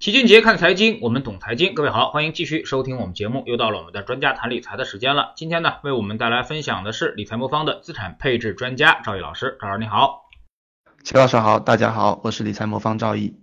齐俊杰看财经，我们懂财经。各位好，欢迎继续收听我们节目。又到了我们的专家谈理财的时间了。今天呢，为我们带来分享的是理财魔方的资产配置专家赵毅老师。赵老师你好，齐老师好，大家好，我是理财魔方赵毅。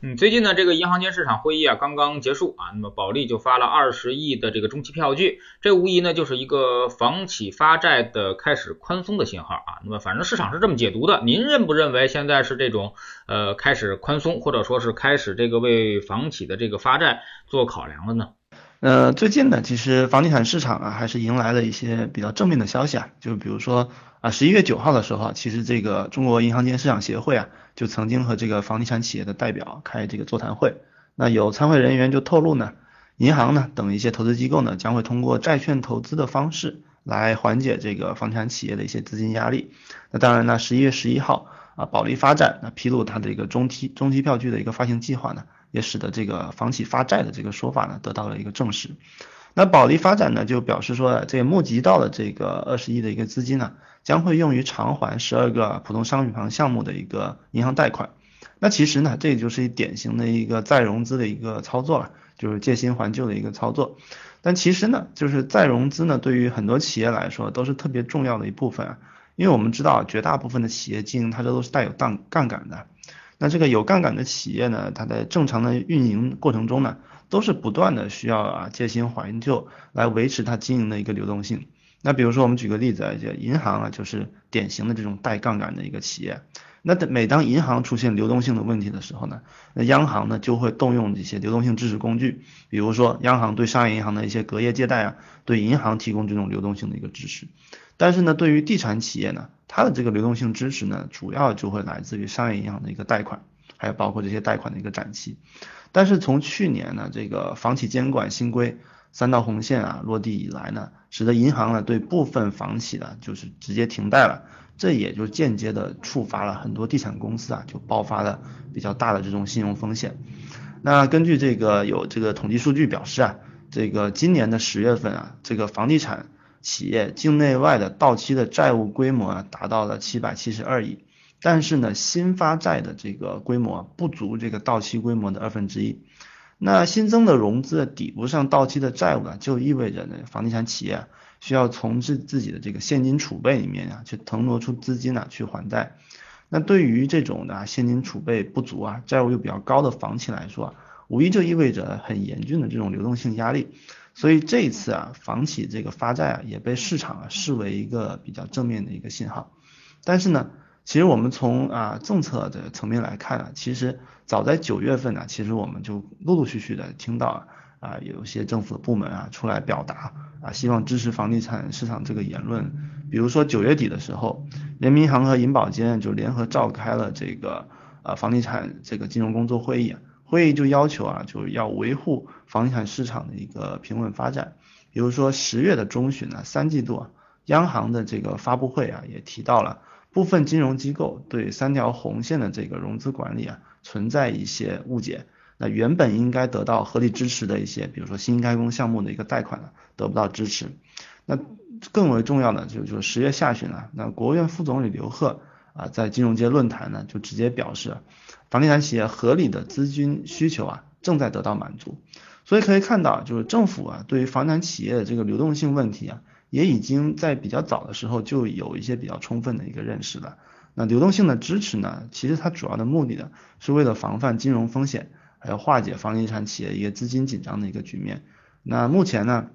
嗯，最近呢，这个银行间市场会议啊刚刚结束啊，那么保利就发了二十亿的这个中期票据，这无疑呢就是一个房企发债的开始宽松的信号啊。那么反正市场是这么解读的，您认不认为现在是这种呃开始宽松，或者说是开始这个为房企的这个发债做考量了呢？呃，最近呢，其实房地产市场啊还是迎来了一些比较正面的消息啊，就比如说啊十一月九号的时候，其实这个中国银行间市场协会啊。就曾经和这个房地产企业的代表开这个座谈会，那有参会人员就透露呢，银行呢等一些投资机构呢将会通过债券投资的方式来缓解这个房地产企业的一些资金压力。那当然呢，十一月十一号啊，保利发债那披露它的一个中期中期票据的一个发行计划呢，也使得这个房企发债的这个说法呢得到了一个证实。那保利发展呢就表示说，这募集到了这个二十亿的一个资金呢。将会用于偿还十二个普通商品房项目的一个银行贷款。那其实呢，这也就是一典型的一个再融资的一个操作了，就是借新还旧的一个操作。但其实呢，就是再融资呢，对于很多企业来说都是特别重要的一部分啊。因为我们知道，绝大部分的企业经营它这都是带有杠杠杆的。那这个有杠杆的企业呢，它在正常的运营过程中呢，都是不断的需要啊借新还旧来维持它经营的一个流动性。那比如说，我们举个例子啊，就银行啊，就是典型的这种带杠杆的一个企业。那每当银行出现流动性的问题的时候呢，那央行呢就会动用一些流动性支持工具，比如说央行对商业银行的一些隔夜借贷啊，对银行提供这种流动性的一个支持。但是呢，对于地产企业呢，它的这个流动性支持呢，主要就会来自于商业银行的一个贷款，还有包括这些贷款的一个展期。但是从去年呢，这个房企监管新规。三道红线啊落地以来呢，使得银行呢对部分房企呢就是直接停贷了，这也就间接的触发了很多地产公司啊就爆发了比较大的这种信用风险。那根据这个有这个统计数据表示啊，这个今年的十月份啊，这个房地产企业境内外的到期的债务规模啊达到了七百七十二亿，但是呢新发债的这个规模不足这个到期规模的二分之一。那新增的融资抵不上到期的债务啊，就意味着呢，房地产企业需要从自自己的这个现金储备里面啊，去腾挪出资金啊，去还贷。那对于这种的现金储备不足啊，债务又比较高的房企来说，无疑就意味着很严峻的这种流动性压力。所以这一次啊，房企这个发债啊，也被市场啊视为一个比较正面的一个信号。但是呢，其实我们从啊政策的层面来看啊，其实。早在九月份呢，其实我们就陆陆续续的听到啊，有些政府的部门啊出来表达啊，希望支持房地产市场这个言论。比如说九月底的时候，人民银行和银保监就联合召开了这个呃房地产这个金融工作会议，会议就要求啊，就要维护房地产市场的一个平稳发展。比如说十月的中旬呢，三季度啊央行的这个发布会啊，也提到了部分金融机构对三条红线的这个融资管理啊。存在一些误解，那原本应该得到合理支持的一些，比如说新开工项目的一个贷款呢，得不到支持。那更为重要的就就是十月下旬啊，那国务院副总理刘鹤啊在金融街论坛呢就直接表示，房地产企业合理的资金需求啊正在得到满足。所以可以看到，就是政府啊对于房产企业的这个流动性问题啊，也已经在比较早的时候就有一些比较充分的一个认识了。那流动性的支持呢？其实它主要的目的呢，是为了防范金融风险，还有化解房地产企业一个资金紧张的一个局面。那目前呢，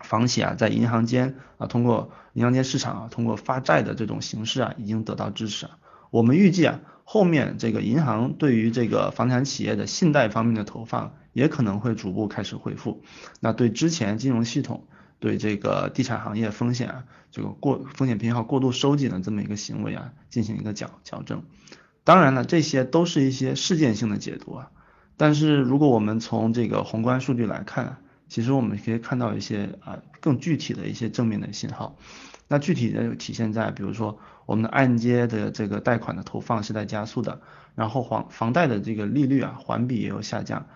房企啊，在银行间啊，通过银行间市场啊，通过发债的这种形式啊，已经得到支持。我们预计啊，后面这个银行对于这个房产企业的信贷方面的投放，也可能会逐步开始恢复。那对之前金融系统。对这个地产行业风险啊，这个过风险偏好过度收紧的这么一个行为啊，进行一个矫矫正。当然了，这些都是一些事件性的解读啊。但是如果我们从这个宏观数据来看，其实我们可以看到一些啊更具体的一些正面的信号。那具体的体现在，比如说我们的按揭的这个贷款的投放是在加速的，然后房房贷的这个利率啊环比也有下降。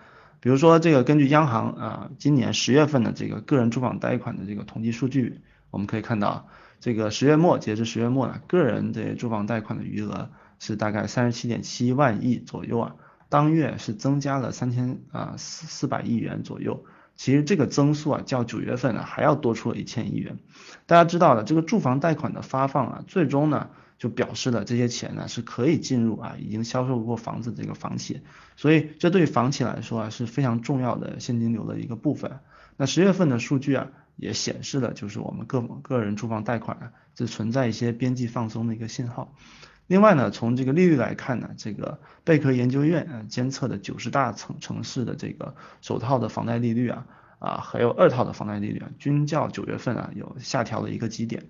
比如说，这个根据央行啊今年十月份的这个个人住房贷款的这个统计数据，我们可以看到，这个十月末截至十月末呢，个人的住房贷款的余额是大概三十七点七万亿左右啊，当月是增加了三千啊四四百亿元左右。其实这个增速啊，较九月份呢还要多出了一千亿元。大家知道的，这个住房贷款的发放啊，最终呢就表示了这些钱呢是可以进入啊已经销售过房子这个房企，所以这对房企来说啊是非常重要的现金流的一个部分。那十月份的数据啊也显示了，就是我们个个人住房贷款啊是存在一些边际放松的一个信号。另外呢，从这个利率来看呢，这个贝壳研究院啊监测的九十大城城市的这个首套的房贷利率啊啊，还有二套的房贷利率啊，均较九月份啊有下调了一个基点。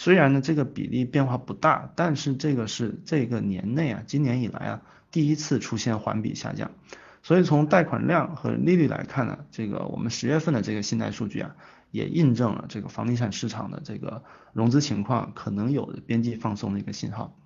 虽然呢这个比例变化不大，但是这个是这个年内啊今年以来啊第一次出现环比下降。所以从贷款量和利率来看呢，这个我们十月份的这个信贷数据啊，也印证了这个房地产市场的这个融资情况可能有边际放松的一个信号。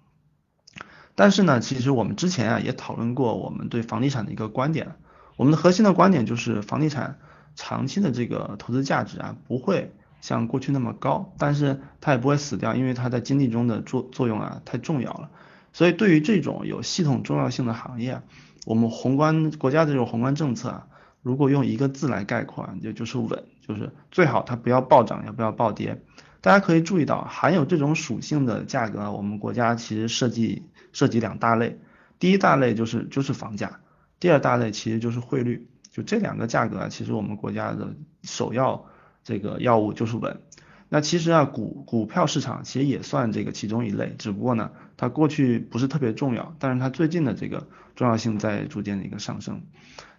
但是呢，其实我们之前啊也讨论过我们对房地产的一个观点，我们的核心的观点就是房地产长期的这个投资价值啊不会像过去那么高，但是它也不会死掉，因为它在经济中的作作用啊太重要了。所以对于这种有系统重要性的行业，我们宏观国家这种宏观政策啊，如果用一个字来概括，就就是稳，就是最好它不要暴涨，也不要暴跌。大家可以注意到，含有这种属性的价格，我们国家其实涉及涉及两大类。第一大类就是就是房价，第二大类其实就是汇率。就这两个价格啊，其实我们国家的首要这个药物就是稳。那其实啊，股股票市场其实也算这个其中一类，只不过呢，它过去不是特别重要，但是它最近的这个重要性在逐渐的一个上升。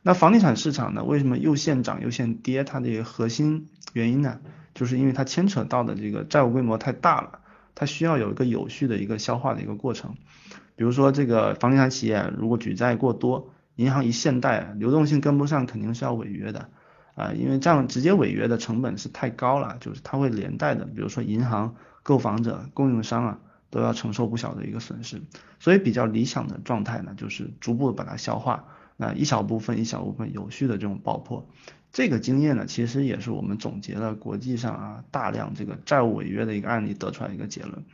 那房地产市场呢，为什么又现涨又现跌？它的一个核心原因呢？就是因为它牵扯到的这个债务规模太大了，它需要有一个有序的一个消化的一个过程。比如说这个房地产企业如果举债过多，银行一限贷，流动性跟不上，肯定是要违约的啊，因为这样直接违约的成本是太高了，就是它会连带的，比如说银行、购房者、供应商啊，都要承受不小的一个损失。所以比较理想的状态呢，就是逐步把它消化，那一小部分一小部分有序的这种爆破。这个经验呢，其实也是我们总结了国际上啊大量这个债务违约的一个案例得出来一个结论。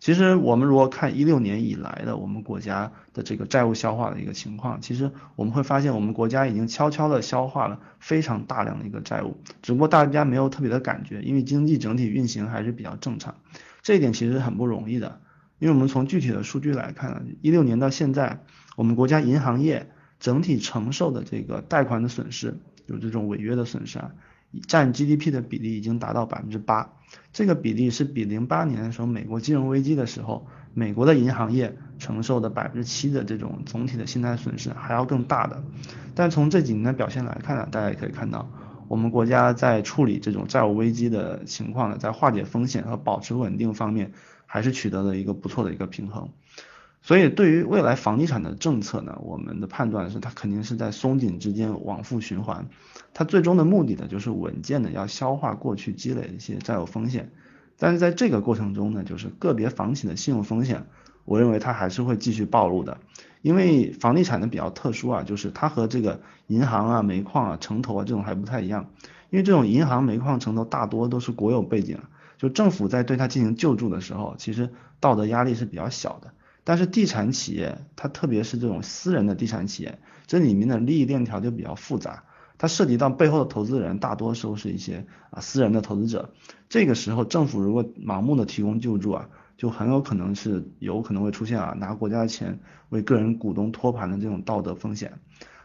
其实我们如果看一六年以来的我们国家的这个债务消化的一个情况，其实我们会发现我们国家已经悄悄的消化了非常大量的一个债务，只不过大家没有特别的感觉，因为经济整体运行还是比较正常。这一点其实很不容易的，因为我们从具体的数据来看，一六年到现在，我们国家银行业整体承受的这个贷款的损失。有这种违约的损失啊，占 GDP 的比例已经达到百分之八，这个比例是比零八年的时候美国金融危机的时候，美国的银行业承受的百分之七的这种总体的信贷损失还要更大的。但从这几年的表现来看呢，大家也可以看到，我们国家在处理这种债务危机的情况呢，在化解风险和保持稳定方面，还是取得了一个不错的一个平衡。所以，对于未来房地产的政策呢，我们的判断是它肯定是在松紧之间往复循环，它最终的目的呢，就是稳健的要消化过去积累的一些债务风险。但是在这个过程中呢，就是个别房企的信用风险，我认为它还是会继续暴露的。因为房地产的比较特殊啊，就是它和这个银行啊、煤矿啊、城投啊这种还不太一样。因为这种银行、煤矿、城投大多都是国有背景，就政府在对它进行救助的时候，其实道德压力是比较小的。但是地产企业，它特别是这种私人的地产企业，这里面的利益链条就比较复杂，它涉及到背后的投资人，大多数是一些啊私人的投资者。这个时候，政府如果盲目的提供救助啊，就很有可能是有可能会出现啊拿国家的钱为个人股东托盘的这种道德风险。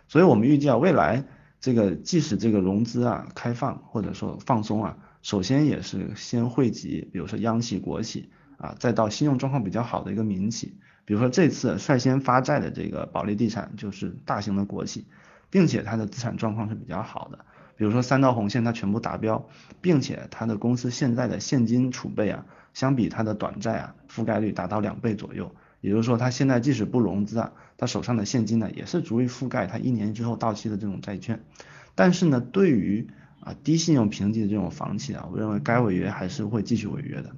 所以我们预计啊，未来这个即使这个融资啊开放或者说放松啊，首先也是先惠及，比如说央企、国企。啊，再到信用状况比较好的一个民企，比如说这次率先发债的这个保利地产就是大型的国企，并且它的资产状况是比较好的，比如说三道红线它全部达标，并且它的公司现在的现金储备啊，相比它的短债啊，覆盖率达到两倍左右，也就是说它现在即使不融资啊，它手上的现金呢也是足以覆盖它一年之后到期的这种债券，但是呢，对于啊低信用评级的这种房企啊，我认为该违约还是会继续违约的。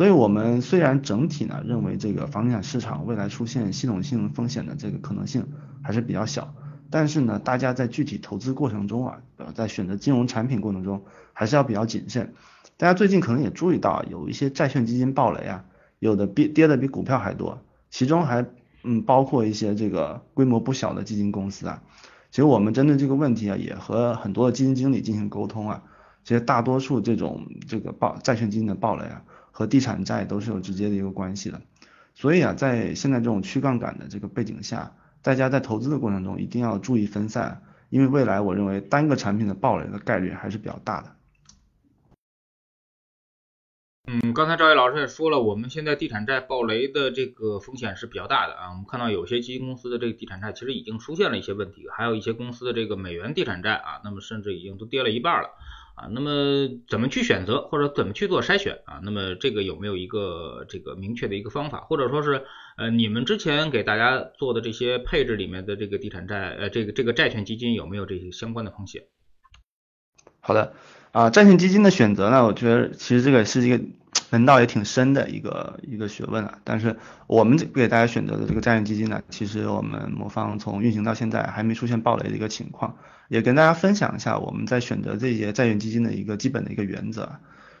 所以，我们虽然整体呢认为这个房地产市场未来出现系统性风险的这个可能性还是比较小，但是呢，大家在具体投资过程中啊，呃，在选择金融产品过程中还是要比较谨慎。大家最近可能也注意到，有一些债券基金暴雷啊，有的跌跌的比股票还多，其中还嗯，包括一些这个规模不小的基金公司啊，其实我们针对这个问题啊，也和很多的基金经理进行沟通啊。其实大多数这种这个暴债券基金的暴雷啊，和地产债都是有直接的一个关系的。所以啊，在现在这种去杠杆的这个背景下，大家在投资的过程中一定要注意分散，因为未来我认为单个产品的暴雷的概率还是比较大的。嗯，刚才赵毅老师也说了，我们现在地产债暴雷的这个风险是比较大的啊。我们看到有些基金公司的这个地产债其实已经出现了一些问题，还有一些公司的这个美元地产债啊，那么甚至已经都跌了一半了啊。那么怎么去选择或者怎么去做筛选啊？那么这个有没有一个这个明确的一个方法，或者说是呃你们之前给大家做的这些配置里面的这个地产债呃这个这个债券基金有没有这些相关的风险？好的啊，债券基金的选择呢，我觉得其实这个是一个。门道也挺深的一个一个学问啊，但是我们给大家选择的这个债券基金呢，其实我们魔方从运行到现在还没出现暴雷的一个情况，也跟大家分享一下我们在选择这些债券基金的一个基本的一个原则。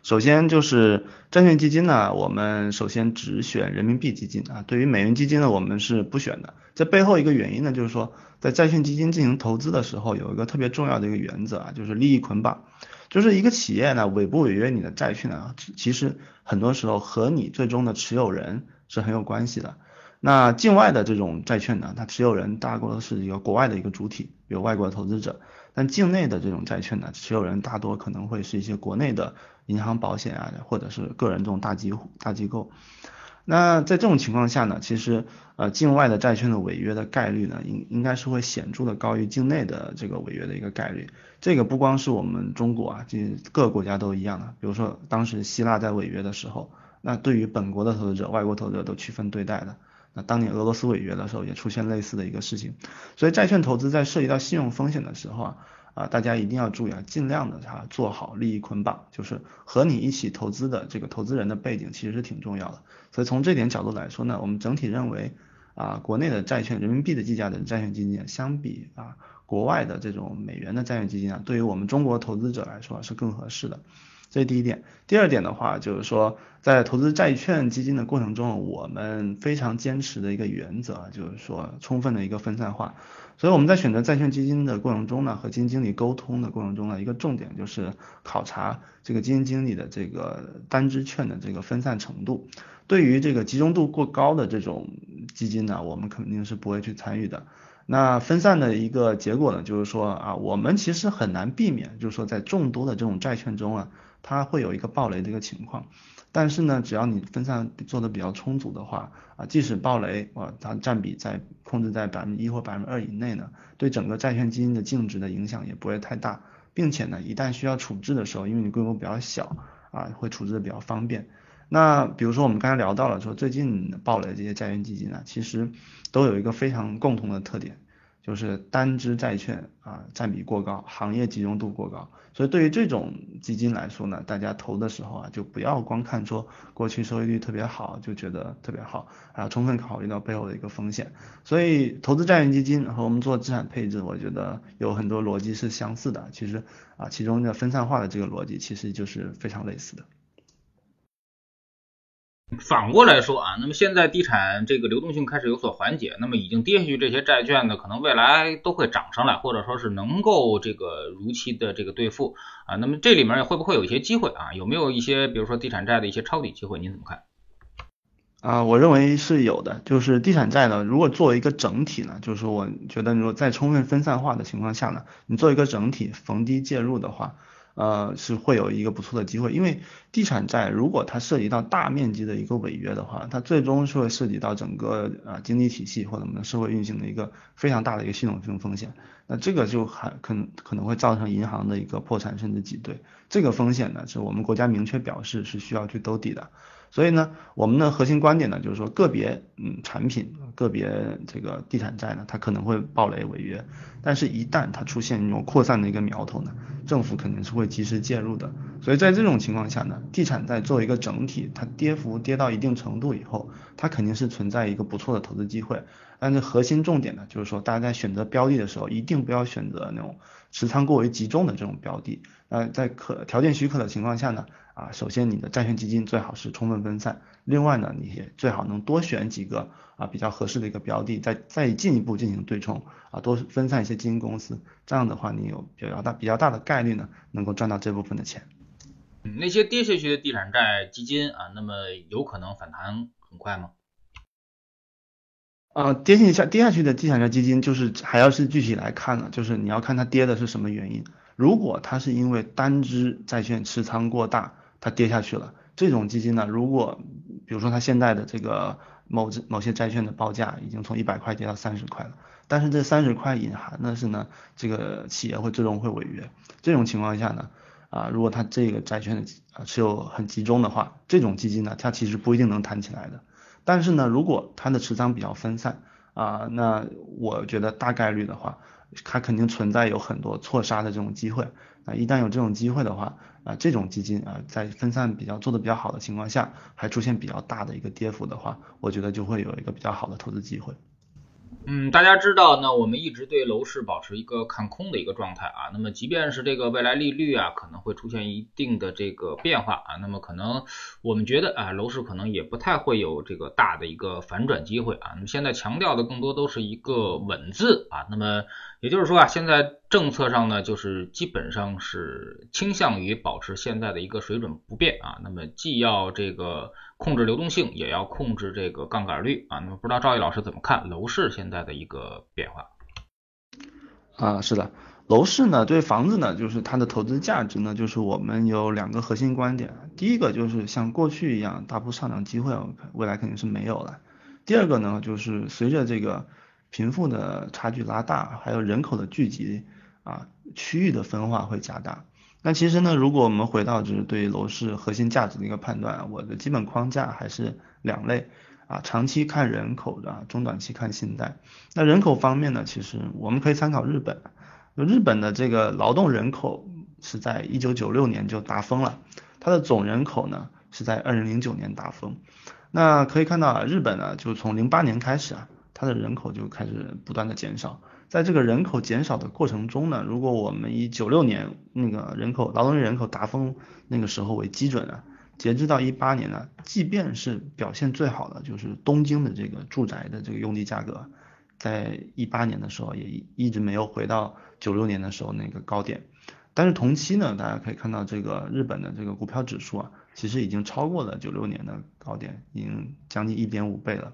首先就是债券基金呢，我们首先只选人民币基金啊，对于美元基金呢，我们是不选的。这背后一个原因呢，就是说在债券基金进行投资的时候，有一个特别重要的一个原则啊，就是利益捆绑。就是一个企业呢，违不违约你的债券呢，其实很多时候和你最终的持有人是很有关系的。那境外的这种债券呢，它持有人大多是一个国外的一个主体，比如外国的投资者。但境内的这种债券呢，持有人大多可能会是一些国内的银行、保险啊，或者是个人这种大机大机构。那在这种情况下呢，其实呃境外的债券的违约的概率呢，应应该是会显著的高于境内的这个违约的一个概率。这个不光是我们中国啊，这各个国家都一样的。比如说当时希腊在违约的时候，那对于本国的投资者、外国投资者都区分对待的。那当年俄罗斯违约的时候，也出现类似的一个事情。所以债券投资在涉及到信用风险的时候啊。啊，大家一定要注意啊，尽量的哈做好利益捆绑，就是和你一起投资的这个投资人的背景其实是挺重要的。所以从这点角度来说呢，我们整体认为啊，国内的债券人民币的计价的债券基金相比啊国外的这种美元的债券基金啊，对于我们中国投资者来说是更合适的。这是第一点。第二点的话，就是说在投资债券基金的过程中，我们非常坚持的一个原则就是说充分的一个分散化。所以我们在选择债券基金的过程中呢，和基金经理沟通的过程中呢，一个重点就是考察这个基金经理的这个单支券的这个分散程度。对于这个集中度过高的这种基金呢，我们肯定是不会去参与的。那分散的一个结果呢，就是说啊，我们其实很难避免，就是说在众多的这种债券中啊，它会有一个暴雷的一个情况。但是呢，只要你分散做的比较充足的话，啊，即使暴雷，哇，它占比在控制在百分之一或百分之二以内呢，对整个债券基金的净值的影响也不会太大，并且呢，一旦需要处置的时候，因为你规模比较小，啊，会处置的比较方便。那比如说我们刚才聊到了说最近暴雷这些债券基金呢，其实都有一个非常共同的特点。就是单只债券啊占比过高，行业集中度过高，所以对于这种基金来说呢，大家投的时候啊，就不要光看说过去收益率特别好就觉得特别好，还要充分考虑到背后的一个风险。所以投资债券基金和我们做资产配置，我觉得有很多逻辑是相似的。其实啊，其中的分散化的这个逻辑其实就是非常类似的。反过来说啊，那么现在地产这个流动性开始有所缓解，那么已经跌下去这些债券呢，可能未来都会涨上来，或者说是能够这个如期的这个兑付啊。那么这里面会不会有一些机会啊？有没有一些比如说地产债的一些抄底机会？您怎么看？啊，我认为是有的。就是地产债呢，如果作为一个整体呢，就是我觉得如果在充分分散化的情况下呢，你做一个整体逢低介入的话。呃，是会有一个不错的机会，因为地产债如果它涉及到大面积的一个违约的话，它最终是会涉及到整个啊经济体系或者我们的社会运行的一个非常大的一个系统性风险，那这个就还可能可能会造成银行的一个破产甚至挤兑，这个风险呢是我们国家明确表示是需要去兜底的。所以呢，我们的核心观点呢，就是说个别嗯产品、个别这个地产债呢，它可能会暴雷违约，但是一旦它出现那种扩散的一个苗头呢，政府肯定是会及时介入的。所以在这种情况下呢，地产在作为一个整体，它跌幅跌到一定程度以后，它肯定是存在一个不错的投资机会。但是核心重点呢，就是说大家在选择标的的时候，一定不要选择那种持仓过于集中的这种标的。那在可条件许可的情况下呢，啊，首先你的债券基金最好是充分分散，另外呢，你也最好能多选几个啊比较合适的一个标的，再再进一步进行对冲啊，多分散一些基金公司，这样的话你有比较大比较大的概率呢，能够赚到这部分的钱。嗯，那些跌下去的地产债基金啊，那么有可能反弹很快吗？啊，跌下下跌下去的地产债基金，就是还要是具体来看呢，就是你要看它跌的是什么原因。如果它是因为单只债券持仓过大，它跌下去了，这种基金呢，如果比如说它现在的这个某某些债券的报价已经从一百块跌到三十块了，但是这三十块隐含的是呢，这个企业会最终会违约，这种情况下呢。啊，如果它这个债券的啊持有很集中的话，这种基金呢，它其实不一定能弹起来的。但是呢，如果它的持仓比较分散啊，那我觉得大概率的话，它肯定存在有很多错杀的这种机会。啊，一旦有这种机会的话，啊，这种基金啊，在分散比较做的比较好的情况下，还出现比较大的一个跌幅的话，我觉得就会有一个比较好的投资机会。嗯，大家知道，呢我们一直对楼市保持一个看空的一个状态啊。那么，即便是这个未来利率啊，可能会出现一定的这个变化啊，那么可能我们觉得啊，楼市可能也不太会有这个大的一个反转机会啊。那么现在强调的更多都是一个稳字啊。那么也就是说啊，现在政策上呢，就是基本上是倾向于保持现在的一个水准不变啊。那么既要这个。控制流动性也要控制这个杠杆率啊，那么不知道赵毅老师怎么看楼市现在的一个变化？啊，是的，楼市呢，对房子呢，就是它的投资价值呢，就是我们有两个核心观点。第一个就是像过去一样大幅上涨机会，未来肯定是没有了。第二个呢，就是随着这个贫富的差距拉大，还有人口的聚集啊，区域的分化会加大。那其实呢，如果我们回到就是对楼市核心价值的一个判断，我的基本框架还是两类啊，长期看人口的，中短期看信贷。那人口方面呢，其实我们可以参考日本，日本的这个劳动人口是在一九九六年就达峰了，它的总人口呢是在二零零九年达峰。那可以看到啊，日本呢就从零八年开始啊，它的人口就开始不断的减少。在这个人口减少的过程中呢，如果我们以九六年那个人口劳动力人口达峰那个时候为基准啊，截至到一八年呢，即便是表现最好的，就是东京的这个住宅的这个用地价格，在一八年的时候也一直没有回到九六年的时候那个高点，但是同期呢，大家可以看到这个日本的这个股票指数啊，其实已经超过了九六年的高点，已经将近一点五倍了。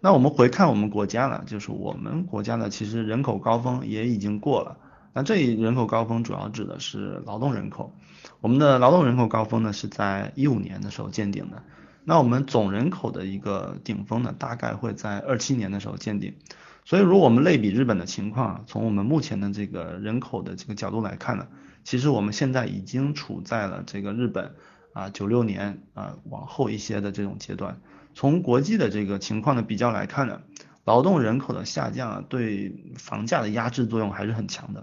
那我们回看我们国家呢，就是我们国家呢，其实人口高峰也已经过了。那这一人口高峰主要指的是劳动人口，我们的劳动人口高峰呢是在一五年的时候见顶的。那我们总人口的一个顶峰呢，大概会在二七年的时候见顶。所以，如果我们类比日本的情况，从我们目前的这个人口的这个角度来看呢，其实我们现在已经处在了这个日本啊九六年啊往后一些的这种阶段。从国际的这个情况的比较来看呢，劳动人口的下降啊，对房价的压制作用还是很强的。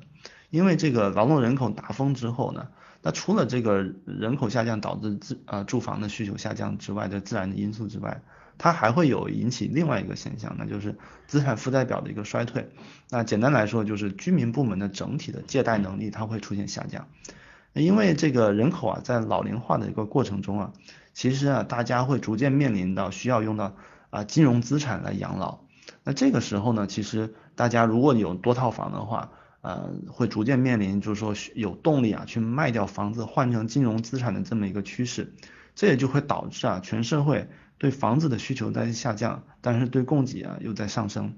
因为这个劳动人口达峰之后呢，那除了这个人口下降导致自呃住房的需求下降之外的自然的因素之外，它还会有引起另外一个现象，那就是资产负债表的一个衰退。那简单来说，就是居民部门的整体的借贷能力它会出现下降。因为这个人口啊，在老龄化的一个过程中啊。其实啊，大家会逐渐面临到需要用到啊金融资产来养老。那这个时候呢，其实大家如果有多套房的话，呃，会逐渐面临就是说有动力啊去卖掉房子换成金融资产的这么一个趋势。这也就会导致啊全社会对房子的需求在下降，但是对供给啊又在上升。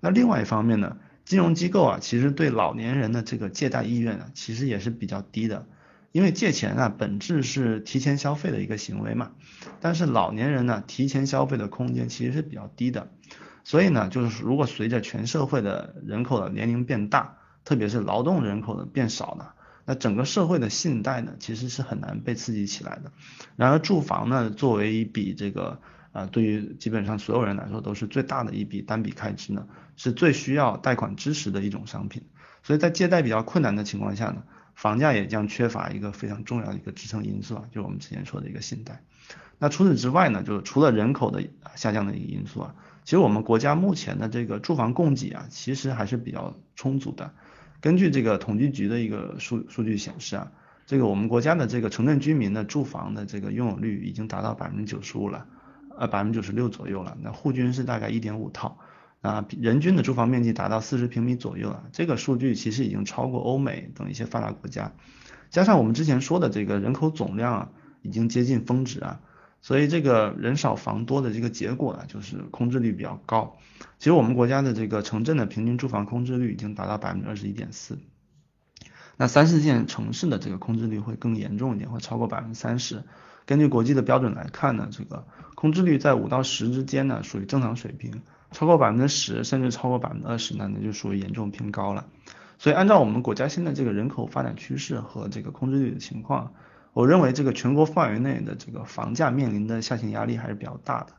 那另外一方面呢，金融机构啊其实对老年人的这个借贷意愿啊其实也是比较低的。因为借钱啊，本质是提前消费的一个行为嘛，但是老年人呢，提前消费的空间其实是比较低的，所以呢，就是如果随着全社会的人口的年龄变大，特别是劳动人口的变少呢，那整个社会的信贷呢，其实是很难被刺激起来的。然而住房呢，作为一笔这个啊，对于基本上所有人来说都是最大的一笔单笔开支呢，是最需要贷款支持的一种商品，所以在借贷比较困难的情况下呢。房价也将缺乏一个非常重要的一个支撑因素啊，就是我们之前说的一个信贷。那除此之外呢，就是除了人口的下降的一个因素啊，其实我们国家目前的这个住房供给啊，其实还是比较充足的。根据这个统计局的一个数数据显示啊，这个我们国家的这个城镇居民的住房的这个拥有率已经达到百分之九十五了，呃百分之九十六左右了。那户均是大概一点五套。啊，人均的住房面积达到四十平米左右了，这个数据其实已经超过欧美等一些发达国家，加上我们之前说的这个人口总量啊，已经接近峰值啊，所以这个人少房多的这个结果呢，就是空置率比较高。其实我们国家的这个城镇的平均住房空置率已经达到百分之二十一点四，那三四线城市的这个空置率会更严重一点，会超过百分之三十。根据国际的标准来看呢，这个空置率在五到十之间呢，属于正常水平。超过百分之十，甚至超过百分之二十，那那就属于严重偏高了。所以按照我们国家现在这个人口发展趋势和这个空置率的情况，我认为这个全国范围内的这个房价面临的下行压力还是比较大的。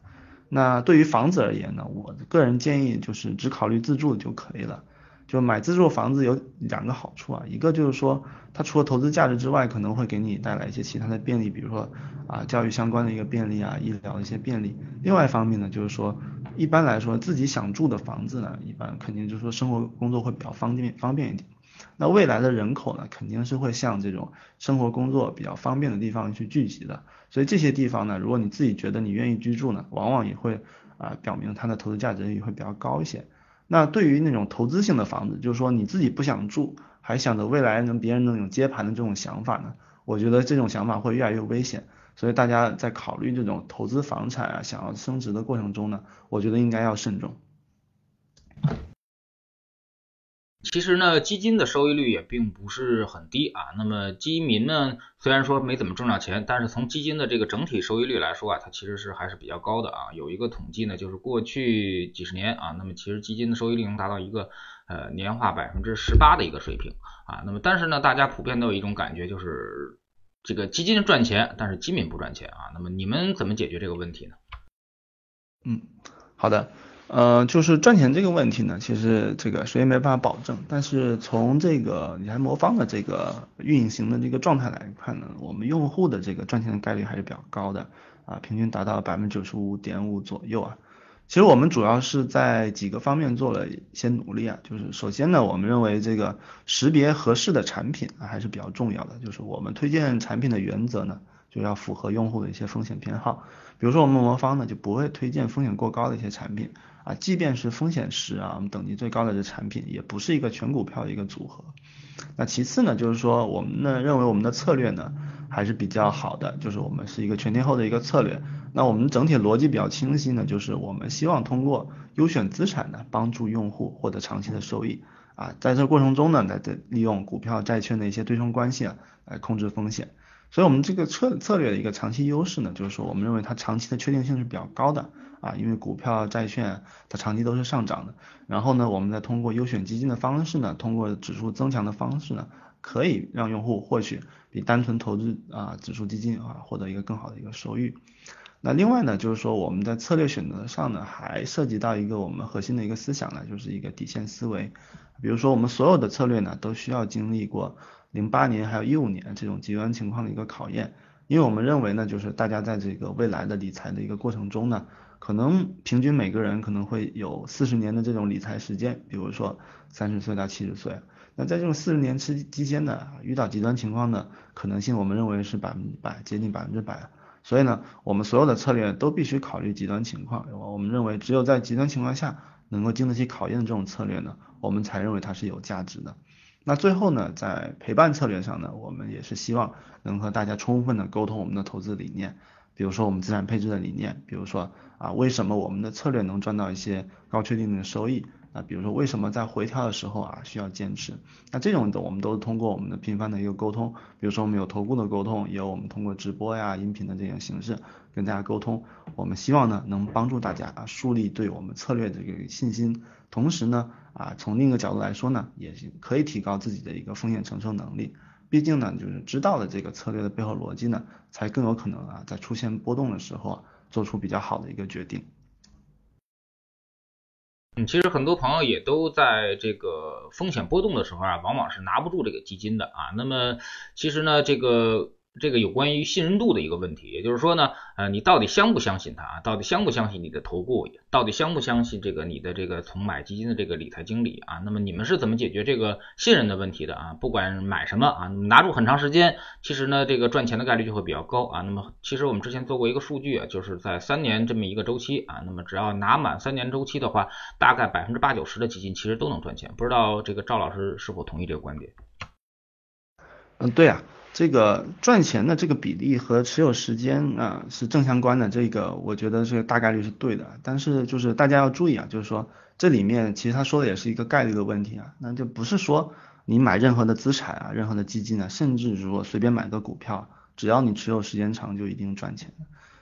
那对于房子而言呢，我个人建议就是只考虑自住就可以了。就买自住房子有两个好处啊，一个就是说它除了投资价值之外，可能会给你带来一些其他的便利，比如说啊教育相关的一个便利啊，医疗的一些便利。另外一方面呢，就是说一般来说自己想住的房子呢，一般肯定就是说生活工作会比较方便方便一点。那未来的人口呢，肯定是会向这种生活工作比较方便的地方去聚集的。所以这些地方呢，如果你自己觉得你愿意居住呢，往往也会啊表明它的投资价值也会比较高一些。那对于那种投资性的房子，就是说你自己不想住，还想着未来能别人能有接盘的这种想法呢，我觉得这种想法会越来越危险。所以大家在考虑这种投资房产啊，想要升值的过程中呢，我觉得应该要慎重。其实呢，基金的收益率也并不是很低啊。那么基民呢，虽然说没怎么挣到钱，但是从基金的这个整体收益率来说啊，它其实是还是比较高的啊。有一个统计呢，就是过去几十年啊，那么其实基金的收益率能达到一个呃年化百分之十八的一个水平啊。那么但是呢，大家普遍都有一种感觉，就是这个基金赚钱，但是基民不赚钱啊。那么你们怎么解决这个问题呢？嗯，好的。呃，就是赚钱这个问题呢，其实这个谁也没办法保证。但是从这个理财魔方的这个运行的这个状态来看呢，我们用户的这个赚钱的概率还是比较高的啊，平均达到百分之九十五点五左右啊。其实我们主要是在几个方面做了一些努力啊，就是首先呢，我们认为这个识别合适的产品啊还是比较重要的，就是我们推荐产品的原则呢，就要符合用户的一些风险偏好。比如说我们魔方呢就不会推荐风险过高的一些产品。啊，即便是风险十啊，我们等级最高的这产品，也不是一个全股票的一个组合。那其次呢，就是说我们呢认为我们的策略呢还是比较好的，就是我们是一个全天候的一个策略。那我们整体逻辑比较清晰呢，就是我们希望通过优选资产呢，帮助用户获得长期的收益。啊，在这过程中呢，来在利用股票债券的一些对冲关系啊，来控制风险。所以，我们这个策策略的一个长期优势呢，就是说我们认为它长期的确定性是比较高的。啊，因为股票、债券它长期都是上涨的，然后呢，我们再通过优选基金的方式呢，通过指数增强的方式呢，可以让用户获取比单纯投资啊指数基金啊获得一个更好的一个收益。那另外呢，就是说我们在策略选择上呢，还涉及到一个我们核心的一个思想呢，就是一个底线思维。比如说我们所有的策略呢，都需要经历过零八年还有一五年这种极端情况的一个考验，因为我们认为呢，就是大家在这个未来的理财的一个过程中呢。可能平均每个人可能会有四十年的这种理财时间，比如说三十岁到七十岁，那在这种四十年期期间呢，遇到极端情况的可能性，我们认为是百分之百，接近百分之百。所以呢，我们所有的策略都必须考虑极端情况。我们认为，只有在极端情况下能够经得起考验的这种策略呢，我们才认为它是有价值的。那最后呢，在陪伴策略上呢，我们也是希望能和大家充分的沟通我们的投资理念。比如说我们资产配置的理念，比如说啊，为什么我们的策略能赚到一些高确定的收益？啊，比如说为什么在回调的时候啊需要坚持？那这种的我们都是通过我们的频繁的一个沟通，比如说我们有投顾的沟通，也有我们通过直播呀、音频的这种形式跟大家沟通。我们希望呢能帮助大家啊树立对我们策略的这个信心，同时呢啊从另一个角度来说呢，也是可以提高自己的一个风险承受能力。毕竟呢，就是知道了这个策略的背后逻辑呢，才更有可能啊，在出现波动的时候啊，做出比较好的一个决定。嗯，其实很多朋友也都在这个风险波动的时候啊，往往是拿不住这个基金的啊。那么其实呢，这个。这个有关于信任度的一个问题，也就是说呢，呃，你到底相不相信他啊？到底相不相信你的投顾？到底相不相信这个你的这个从买基金的这个理财经理啊？那么你们是怎么解决这个信任的问题的啊？不管买什么啊，拿住很长时间，其实呢，这个赚钱的概率就会比较高啊。那么其实我们之前做过一个数据啊，就是在三年这么一个周期啊，那么只要拿满三年周期的话，大概百分之八九十的基金其实都能赚钱。不知道这个赵老师是否同意这个观点？嗯，对啊。这个赚钱的这个比例和持有时间啊是正相关的，这个我觉得这个大概率是对的。但是就是大家要注意啊，就是说这里面其实他说的也是一个概率的问题啊，那就不是说你买任何的资产啊、任何的基金啊，甚至如果随便买个股票，只要你持有时间长就一定赚钱。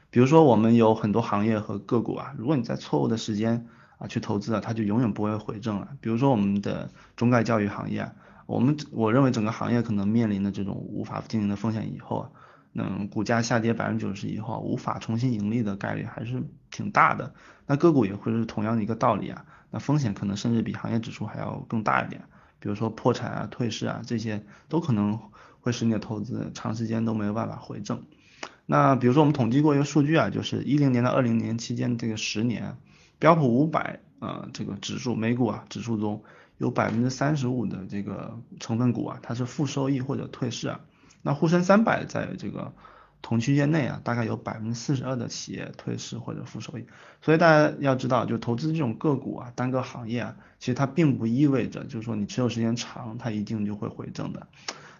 比如说我们有很多行业和个股啊，如果你在错误的时间啊去投资了，它就永远不会回正了。比如说我们的中概教育行业啊。我们我认为整个行业可能面临的这种无法经营的风险以后啊，那股价下跌百分之九十以后无法重新盈利的概率还是挺大的。那个股也会是同样的一个道理啊，那风险可能甚至比行业指数还要更大一点。比如说破产啊、退市啊这些都可能会使你的投资长时间都没有办法回正。那比如说我们统计过一个数据啊，就是一零年到二零年期间这个十年，标普五百啊这个指数美股啊指数中。有百分之三十五的这个成分股啊，它是负收益或者退市啊。那沪深三百在这个同区间内啊，大概有百分之四十二的企业退市或者负收益。所以大家要知道，就投资这种个股啊，单个行业啊，其实它并不意味着就是说你持有时间长，它一定就会回正的。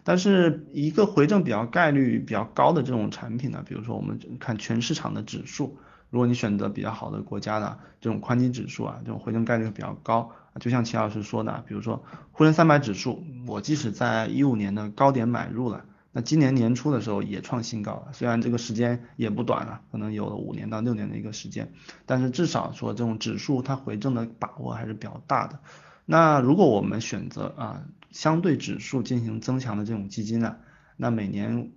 但是一个回正比较概率比较高的这种产品呢，比如说我们看全市场的指数，如果你选择比较好的国家的这种宽基指数啊，这种回正概率比较高。就像齐老师说的，比如说沪深三百指数，我即使在一五年的高点买入了，那今年年初的时候也创新高了。虽然这个时间也不短了，可能有了五年到六年的一个时间，但是至少说这种指数它回正的把握还是比较大的。那如果我们选择啊相对指数进行增强的这种基金呢，那每年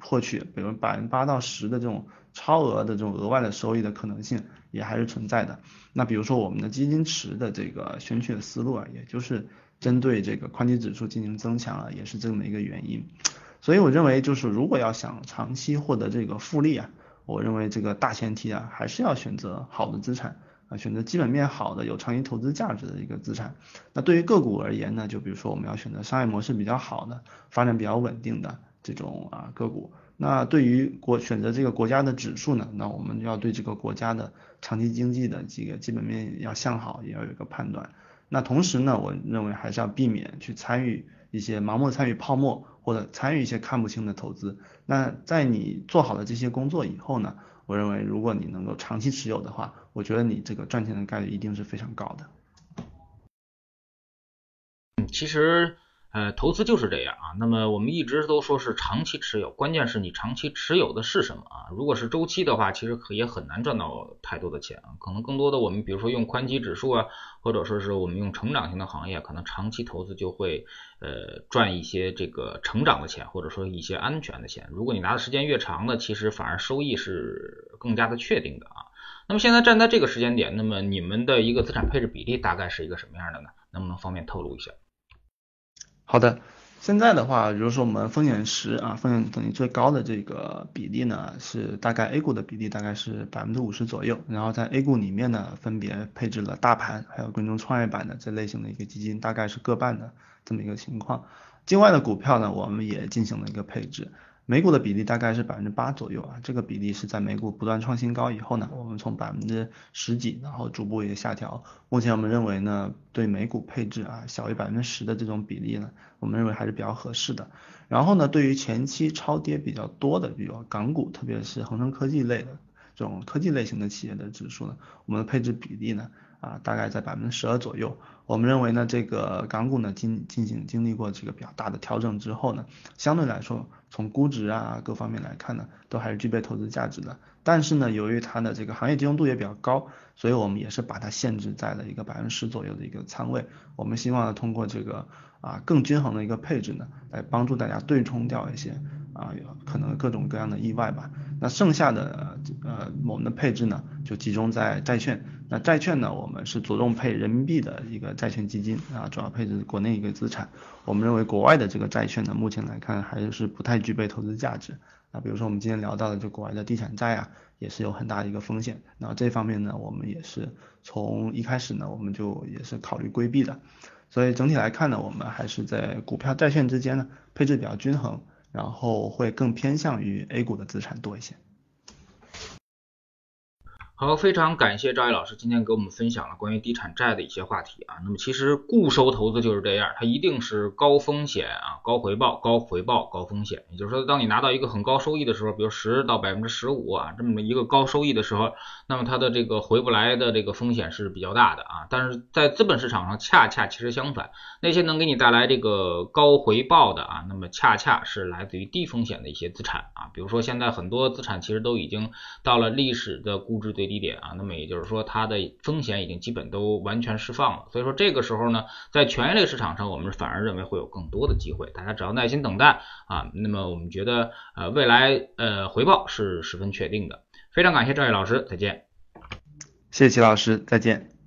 获取比如百分之八到十的这种超额的这种额外的收益的可能性也还是存在的。那比如说我们的基金池的这个选取的思路啊，也就是针对这个宽基指数进行增强啊，也是这么一个原因。所以我认为就是如果要想长期获得这个复利啊，我认为这个大前提啊，还是要选择好的资产啊，选择基本面好的、有长期投资价值的一个资产。那对于个股而言呢，就比如说我们要选择商业模式比较好的、发展比较稳定的这种啊个股。那对于国选择这个国家的指数呢，那我们要对这个国家的长期经济的这个基本面要向好，也要有一个判断。那同时呢，我认为还是要避免去参与一些盲目参与泡沫或者参与一些看不清的投资。那在你做好了这些工作以后呢，我认为如果你能够长期持有的话，我觉得你这个赚钱的概率一定是非常高的。嗯，其实。呃，投资就是这样啊。那么我们一直都说是长期持有，关键是你长期持有的是什么啊？如果是周期的话，其实可也很难赚到太多的钱啊。可能更多的我们比如说用宽基指数啊，或者说是我们用成长型的行业，可能长期投资就会呃赚一些这个成长的钱，或者说一些安全的钱。如果你拿的时间越长呢，其实反而收益是更加的确定的啊。那么现在站在这个时间点，那么你们的一个资产配置比例大概是一个什么样的呢？能不能方便透露一下？好的，现在的话，比如说我们风险十啊，风险等级最高的这个比例呢，是大概 A 股的比例大概是百分之五十左右，然后在 A 股里面呢，分别配置了大盘还有跟踪创业板的这类型的一个基金，大概是各半的这么一个情况。境外的股票呢，我们也进行了一个配置。美股的比例大概是百分之八左右啊，这个比例是在美股不断创新高以后呢，我们从百分之十几，然后逐步也下调。目前我们认为呢，对美股配置啊小于百分之十的这种比例呢，我们认为还是比较合适的。然后呢，对于前期超跌比较多的，比如港股，特别是恒生科技类的这种科技类型的企业的指数呢，我们的配置比例呢。啊，大概在百分之十二左右。我们认为呢，这个港股呢经进行经历过这个比较大的调整之后呢，相对来说从估值啊各方面来看呢，都还是具备投资价值的。但是呢，由于它的这个行业集中度也比较高，所以我们也是把它限制在了一个百分之十左右的一个仓位。我们希望呢，通过这个啊更均衡的一个配置呢，来帮助大家对冲掉一些啊可能各种各样的意外吧。那剩下的呃我们的配置呢，就集中在债券。那债券呢，我们是着重配人民币的一个债券基金啊，主要配置国内一个资产。我们认为国外的这个债券呢，目前来看还是不太具备投资价值啊。比如说我们今天聊到的就国外的地产债啊，也是有很大的一个风险。那这方面呢，我们也是从一开始呢，我们就也是考虑规避的。所以整体来看呢，我们还是在股票、债券之间呢配置比较均衡，然后会更偏向于 A 股的资产多一些。好，非常感谢赵毅老师今天给我们分享了关于地产债的一些话题啊。那么其实固收投资就是这样，它一定是高风险啊，高回报，高回报，高风险。也就是说，当你拿到一个很高收益的时候，比如十到百分之十五啊，这么一个高收益的时候，那么它的这个回不来的这个风险是比较大的啊。但是在资本市场上，恰恰其实相反，那些能给你带来这个高回报的啊，那么恰恰是来自于低风险的一些资产啊。比如说现在很多资产其实都已经到了历史的估值最。低点啊，那么也就是说它的风险已经基本都完全释放了，所以说这个时候呢，在权益类市场上，我们反而认为会有更多的机会，大家只要耐心等待啊，那么我们觉得呃未来呃回报是十分确定的。非常感谢赵毅老师，再见。谢谢齐老师，再见。